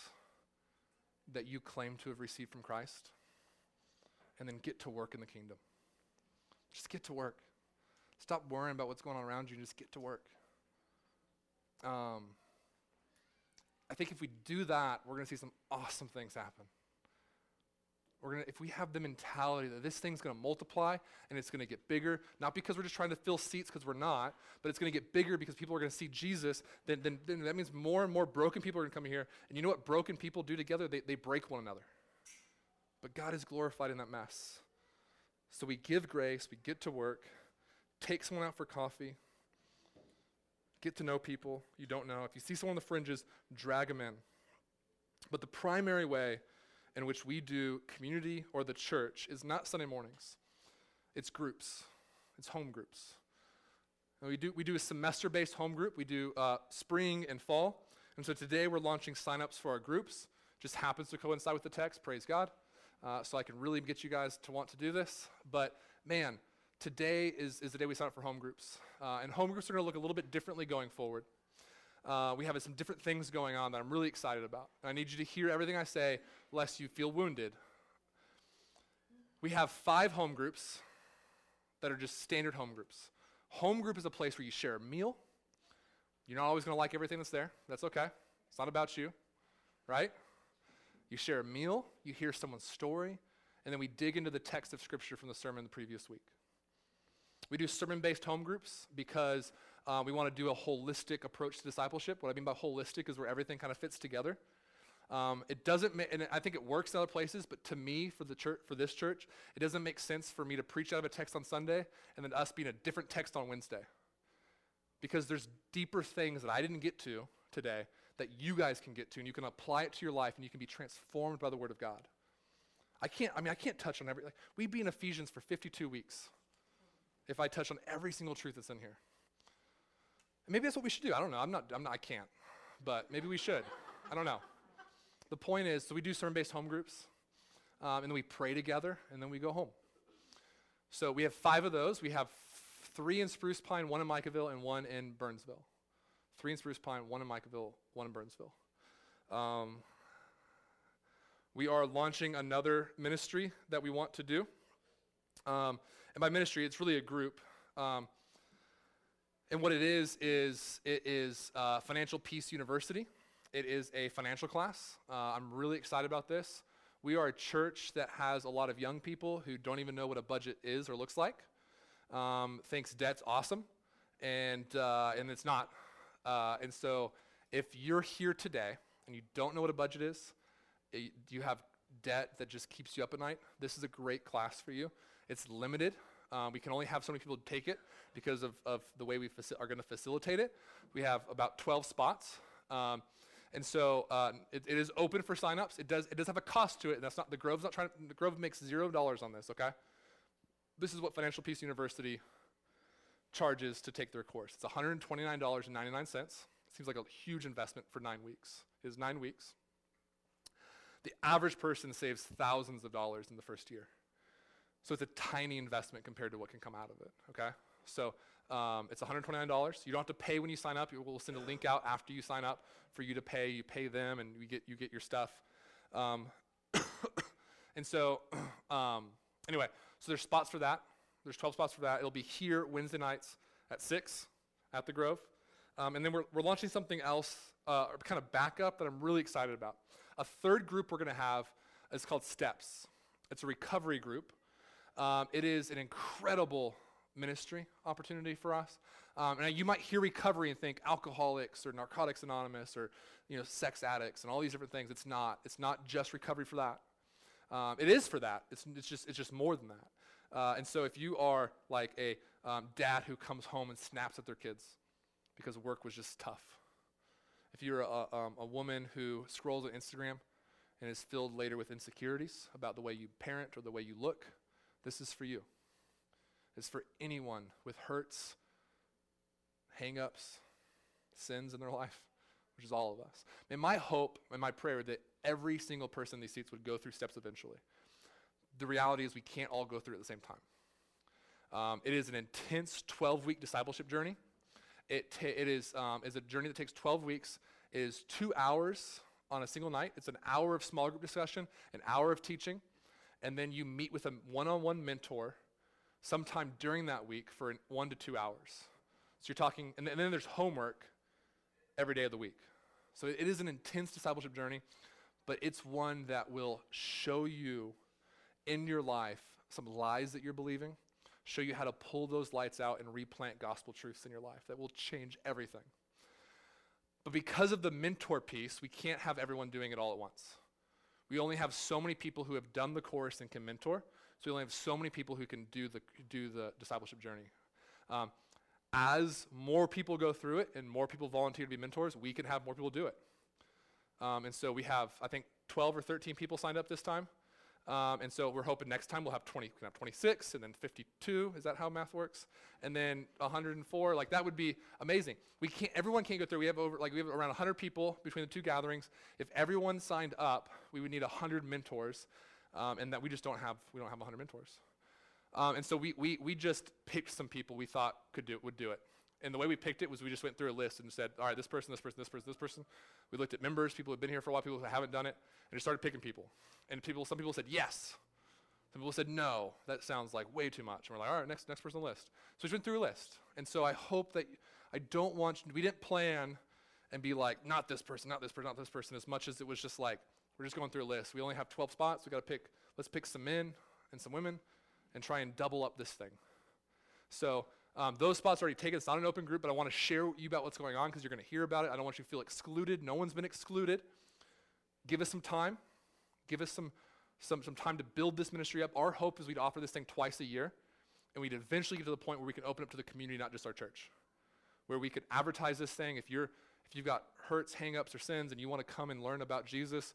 S1: that you claim to have received from Christ, and then get to work in the kingdom. Just get to work. Stop worrying about what's going on around you and just get to work. Um, I think if we do that, we're going to see some awesome things happen. We're gonna, if we have the mentality that this thing's going to multiply and it's going to get bigger, not because we're just trying to fill seats because we're not, but it's going to get bigger because people are going to see Jesus, then, then, then, that means more and more broken people are going to come here. And you know what broken people do together? They, they break one another. But God is glorified in that mess. So we give grace, we get to work, take someone out for coffee, get to know people you don't know. If you see someone on the fringes, drag them in. But the primary way in which we do community or the church is not Sunday mornings, it's groups, it's home groups. And we do, we do a semester based home group, we do uh, spring and fall. And so today we're launching signups for our groups. Just happens to coincide with the text, praise God. Uh, so I can really get you guys to want to do this. But man, today is, is the day we sign up for home groups. Uh, and home groups are going to look a little bit differently going forward uh, we have some different things going on that I'm really excited about. And I need you to hear everything I say, lest you feel wounded. We have five home groups that are just standard home groups. Home group is a place where you share a meal. You're not always going to like everything that's there. That's okay. It's not about you, right? You share a meal, you hear someone's story, and then we dig into the text of Scripture from the sermon the previous week. We do sermon based home groups because uh, we want to do a holistic approach to discipleship. What I mean by holistic is where everything kind of fits together. Um, it doesn't, ma- and I think it works in other places, but to me, for the church, for this church, it doesn't make sense for me to preach out of a text on Sunday and then us being a different text on Wednesday, because there's deeper things that I didn't get to today that you guys can get to, and you can apply it to your life, and you can be transformed by the Word of God. I can't. I mean, I can't touch on every. Like, we'd be in Ephesians for 52 weeks if I touch on every single truth that's in here. Maybe that's what we should do. I don't know. I'm not, I'm not, I can't. But maybe we should. I don't know. The point is, so we do sermon based home groups, um, and then we pray together, and then we go home. So we have five of those. We have three in Spruce Pine, one in Micaville, and one in Burnsville. Three in Spruce Pine, one in Micaville, one in Burnsville. Um, we are launching another ministry that we want to do. Um, and by ministry, it's really a group. Um, and what it is, is it is uh, Financial Peace University. It is a financial class. Uh, I'm really excited about this. We are a church that has a lot of young people who don't even know what a budget is or looks like. Um, thinks debt's awesome, and, uh, and it's not. Uh, and so if you're here today and you don't know what a budget is, it, you have debt that just keeps you up at night, this is a great class for you. It's limited. Um, we can only have so many people take it because of, of the way we faci- are going to facilitate it. We have about 12 spots. Um, and so uh, it, it is open for signups. It does, it does have a cost to it. And that's not, the Grove's not trying the Grove makes zero dollars on this, okay? This is what Financial Peace University charges to take their course. It's $129.99. Seems like a huge investment for nine weeks. It is nine weeks. The average person saves thousands of dollars in the first year. So it's a tiny investment compared to what can come out of it, okay? So um, it's $129. You don't have to pay when you sign up. We'll send a link out after you sign up for you to pay. You pay them, and you get, you get your stuff. Um, and so, um, anyway, so there's spots for that. There's 12 spots for that. It'll be here Wednesday nights at 6 at the Grove. Um, and then we're, we're launching something else, uh, kind of backup that I'm really excited about. A third group we're going to have is called Steps. It's a recovery group. Um, it is an incredible ministry opportunity for us. Um, and you might hear recovery and think alcoholics or narcotics anonymous or you know sex addicts and all these different things. It's not. It's not just recovery for that. Um, it is for that. It's, it's just it's just more than that. Uh, and so if you are like a um, dad who comes home and snaps at their kids because work was just tough, if you're a, um, a woman who scrolls on Instagram and is filled later with insecurities about the way you parent or the way you look, this is for you. It's for anyone with hurts, hangups, sins in their life, which is all of us. And my hope and my prayer that every single person in these seats would go through steps eventually. The reality is we can't all go through at the same time. Um, it is an intense 12 week discipleship journey. It, it is, um, is a journey that takes 12 weeks. It is two hours on a single night. It's an hour of small group discussion, an hour of teaching and then you meet with a one on one mentor sometime during that week for one to two hours. So you're talking, and then there's homework every day of the week. So it is an intense discipleship journey, but it's one that will show you in your life some lies that you're believing, show you how to pull those lights out and replant gospel truths in your life that will change everything. But because of the mentor piece, we can't have everyone doing it all at once. We only have so many people who have done the course and can mentor. So we only have so many people who can do the, do the discipleship journey. Um, as more people go through it and more people volunteer to be mentors, we can have more people do it. Um, and so we have, I think, 12 or 13 people signed up this time. Um, and so we're hoping next time we'll have 20, we have 26 and then 52. Is that how math works? And then 104. Like that would be amazing. We can't. Everyone can't go through. We have over like we have around 100 people between the two gatherings. If everyone signed up, we would need 100 mentors, um, and that we just don't have. We don't have 100 mentors. Um, and so we, we, we just picked some people we thought could do, would do it. And the way we picked it was we just went through a list and said, all right, this person, this person, this person, this person. We looked at members, people who have been here for a while, people who haven't done it, and just started picking people. And people, some people said yes. Some people said no. That sounds like way too much. And we're like, all right, next, next person on the list. So we just went through a list. And so I hope that I don't want we didn't plan and be like, not this person, not this person, not this person, as much as it was just like, we're just going through a list. We only have 12 spots. We got to pick, let's pick some men and some women and try and double up this thing. So um, those spots are already taken. It's not an open group, but I want to share with you about what's going on because you're going to hear about it. I don't want you to feel excluded. No one's been excluded. Give us some time. Give us some, some, some time to build this ministry up. Our hope is we'd offer this thing twice a year, and we'd eventually get to the point where we can open up to the community, not just our church, where we could advertise this thing. If you're if you've got hurts, hangups, or sins, and you want to come and learn about Jesus,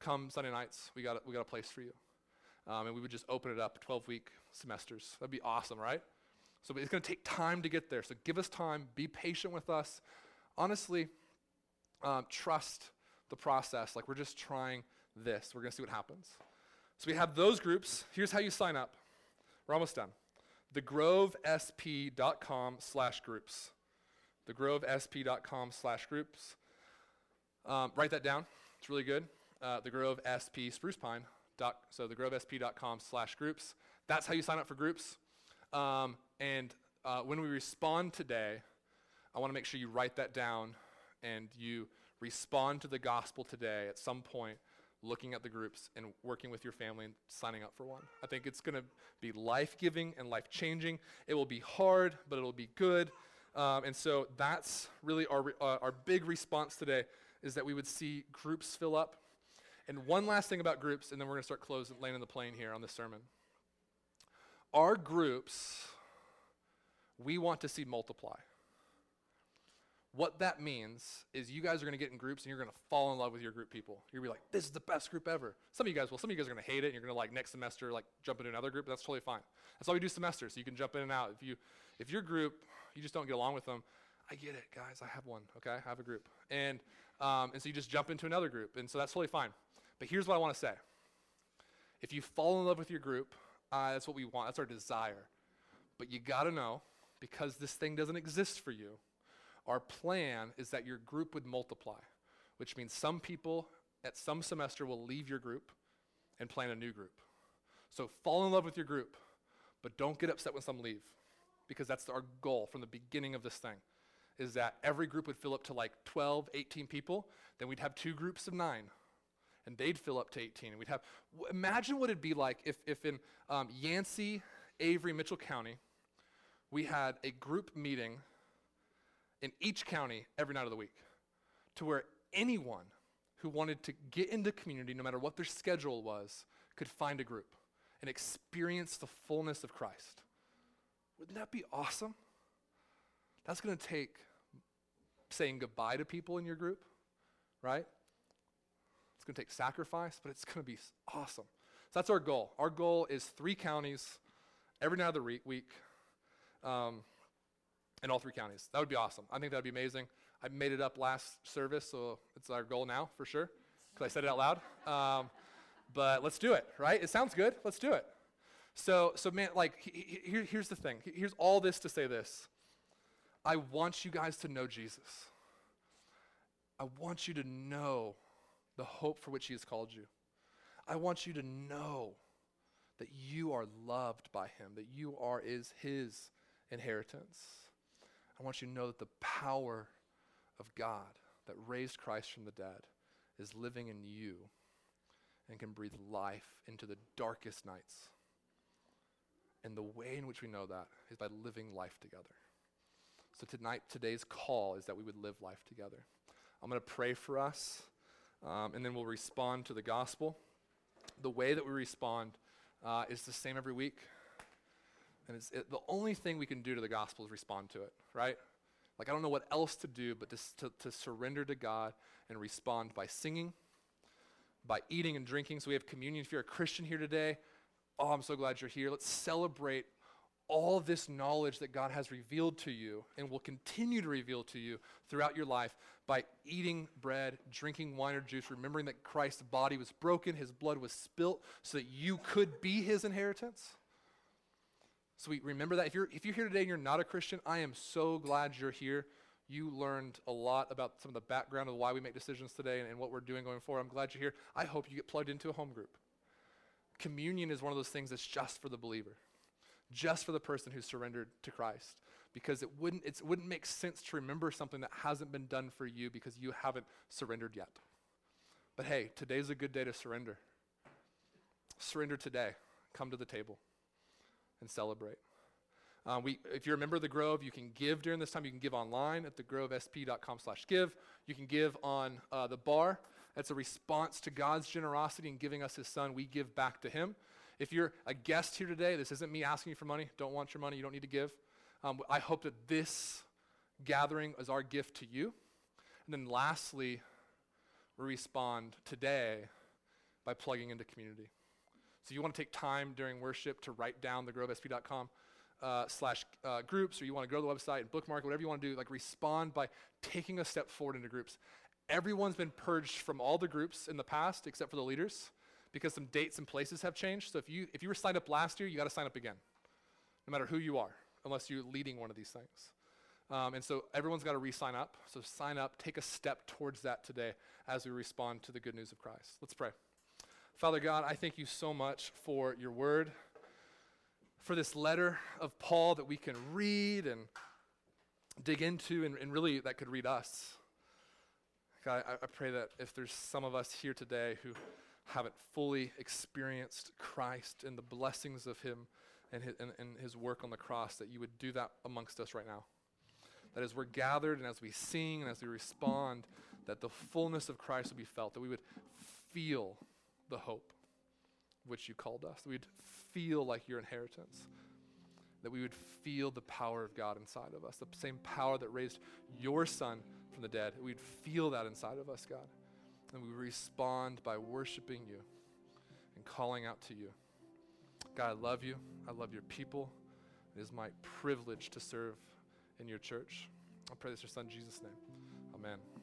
S1: come Sunday nights. We got a, we got a place for you. Um, and we would just open it up 12 week semesters. That'd be awesome, right? So it's going to take time to get there. So give us time, be patient with us. Honestly, um, trust the process. Like we're just trying this. We're going to see what happens. So we have those groups. Here's how you sign up. We're almost done. thegrovesp.com slash groups. thegrovesp.com slash groups. Um, write that down. It's really good. Uh, the Grove Spruce Pine Doc, so thegrovesp.com slash groups. That's how you sign up for groups. Um, and uh, when we respond today, I want to make sure you write that down and you respond to the gospel today at some point, looking at the groups and working with your family and signing up for one. I think it's going to be life giving and life changing. It will be hard, but it'll be good. Um, and so that's really our, uh, our big response today is that we would see groups fill up and one last thing about groups, and then we're going to start closing, landing the plane here on this sermon. Our groups, we want to see multiply. What that means is you guys are going to get in groups and you're going to fall in love with your group people. You're going to be like, this is the best group ever. Some of you guys will. Some of you guys are going to hate it and you're going to like next semester like jump into another group. That's totally fine. That's why we do semesters so you can jump in and out. If you if your group you just don't get along with them, I get it, guys. I have one. Okay, I have a group, and um, and so you just jump into another group, and so that's totally fine. But here's what I want to say if you fall in love with your group, uh, that's what we want, that's our desire. But you got to know, because this thing doesn't exist for you, our plan is that your group would multiply, which means some people at some semester will leave your group and plan a new group. So fall in love with your group, but don't get upset when some leave, because that's our goal from the beginning of this thing is that every group would fill up to like 12, 18 people. Then we'd have two groups of nine and they'd fill up to 18. And we'd have, imagine what it'd be like if, if in um, Yancey, Avery, Mitchell County, we had a group meeting in each county every night of the week to where anyone who wanted to get into community, no matter what their schedule was, could find a group and experience the fullness of Christ. Wouldn't that be awesome? That's going to take saying goodbye to people in your group, right? Going to take sacrifice, but it's going to be awesome. So that's our goal. Our goal is three counties every night of the re- week um, in all three counties. That would be awesome. I think that would be amazing. I made it up last service, so it's our goal now for sure, because I said it out loud. Um, but let's do it, right? It sounds good. Let's do it. So, so man, like, he, he, here's the thing. Here's all this to say this. I want you guys to know Jesus. I want you to know the hope for which He has called you. I want you to know that you are loved by Him, that you are is His inheritance. I want you to know that the power of God, that raised Christ from the dead is living in you and can breathe life into the darkest nights. And the way in which we know that is by living life together. So tonight, today's call is that we would live life together. I'm going to pray for us, um, and then we'll respond to the gospel. The way that we respond uh, is the same every week. And it's it, the only thing we can do to the gospel is respond to it, right? Like, I don't know what else to do but to, to, to surrender to God and respond by singing, by eating and drinking. So we have communion. If you're a Christian here today, oh, I'm so glad you're here. Let's celebrate all this knowledge that God has revealed to you and will continue to reveal to you throughout your life by eating bread, drinking wine or juice, remembering that Christ's body was broken, his blood was spilt so that you could be his inheritance. So we remember that. If you're, if you're here today and you're not a Christian, I am so glad you're here. You learned a lot about some of the background of why we make decisions today and, and what we're doing going forward. I'm glad you're here. I hope you get plugged into a home group. Communion is one of those things that's just for the believer, just for the person who's surrendered to Christ. Because it wouldn't, it wouldn't make sense to remember something that hasn't been done for you because you haven't surrendered yet. But hey, today's a good day to surrender. Surrender today. Come to the table and celebrate. Uh, we, if you're a member of the Grove, you can give during this time. You can give online at thegrovesp.com slash give. You can give on uh, the bar. That's a response to God's generosity in giving us his son. We give back to him. If you're a guest here today, this isn't me asking you for money. Don't want your money. You don't need to give. Um, I hope that this gathering is our gift to you. And then lastly, we respond today by plugging into community. So you want to take time during worship to write down the grovesp.com uh, slash uh, groups, or you want to go to the website and bookmark, whatever you want to do, like respond by taking a step forward into groups. Everyone's been purged from all the groups in the past except for the leaders because some dates and places have changed. So if you, if you were signed up last year, you got to sign up again, no matter who you are, unless you're leading one of these things. Um, and so everyone's got to re sign up. So sign up, take a step towards that today as we respond to the good news of Christ. Let's pray. Father God, I thank you so much for your word, for this letter of Paul that we can read and dig into, and, and really that could read us. God, I, I pray that if there's some of us here today who haven't fully experienced Christ and the blessings of Him and his, and, and his work on the cross, that you would do that amongst us right now. That as we're gathered and as we sing and as we respond, that the fullness of Christ would be felt, that we would feel the hope which you called us, that we'd feel like your inheritance, that we would feel the power of God inside of us, the same power that raised your son from the dead. We'd feel that inside of us, God. And we respond by worshiping you and calling out to you. God, I love you. I love your people. It is my privilege to serve in your church. I pray this in your son Jesus' name.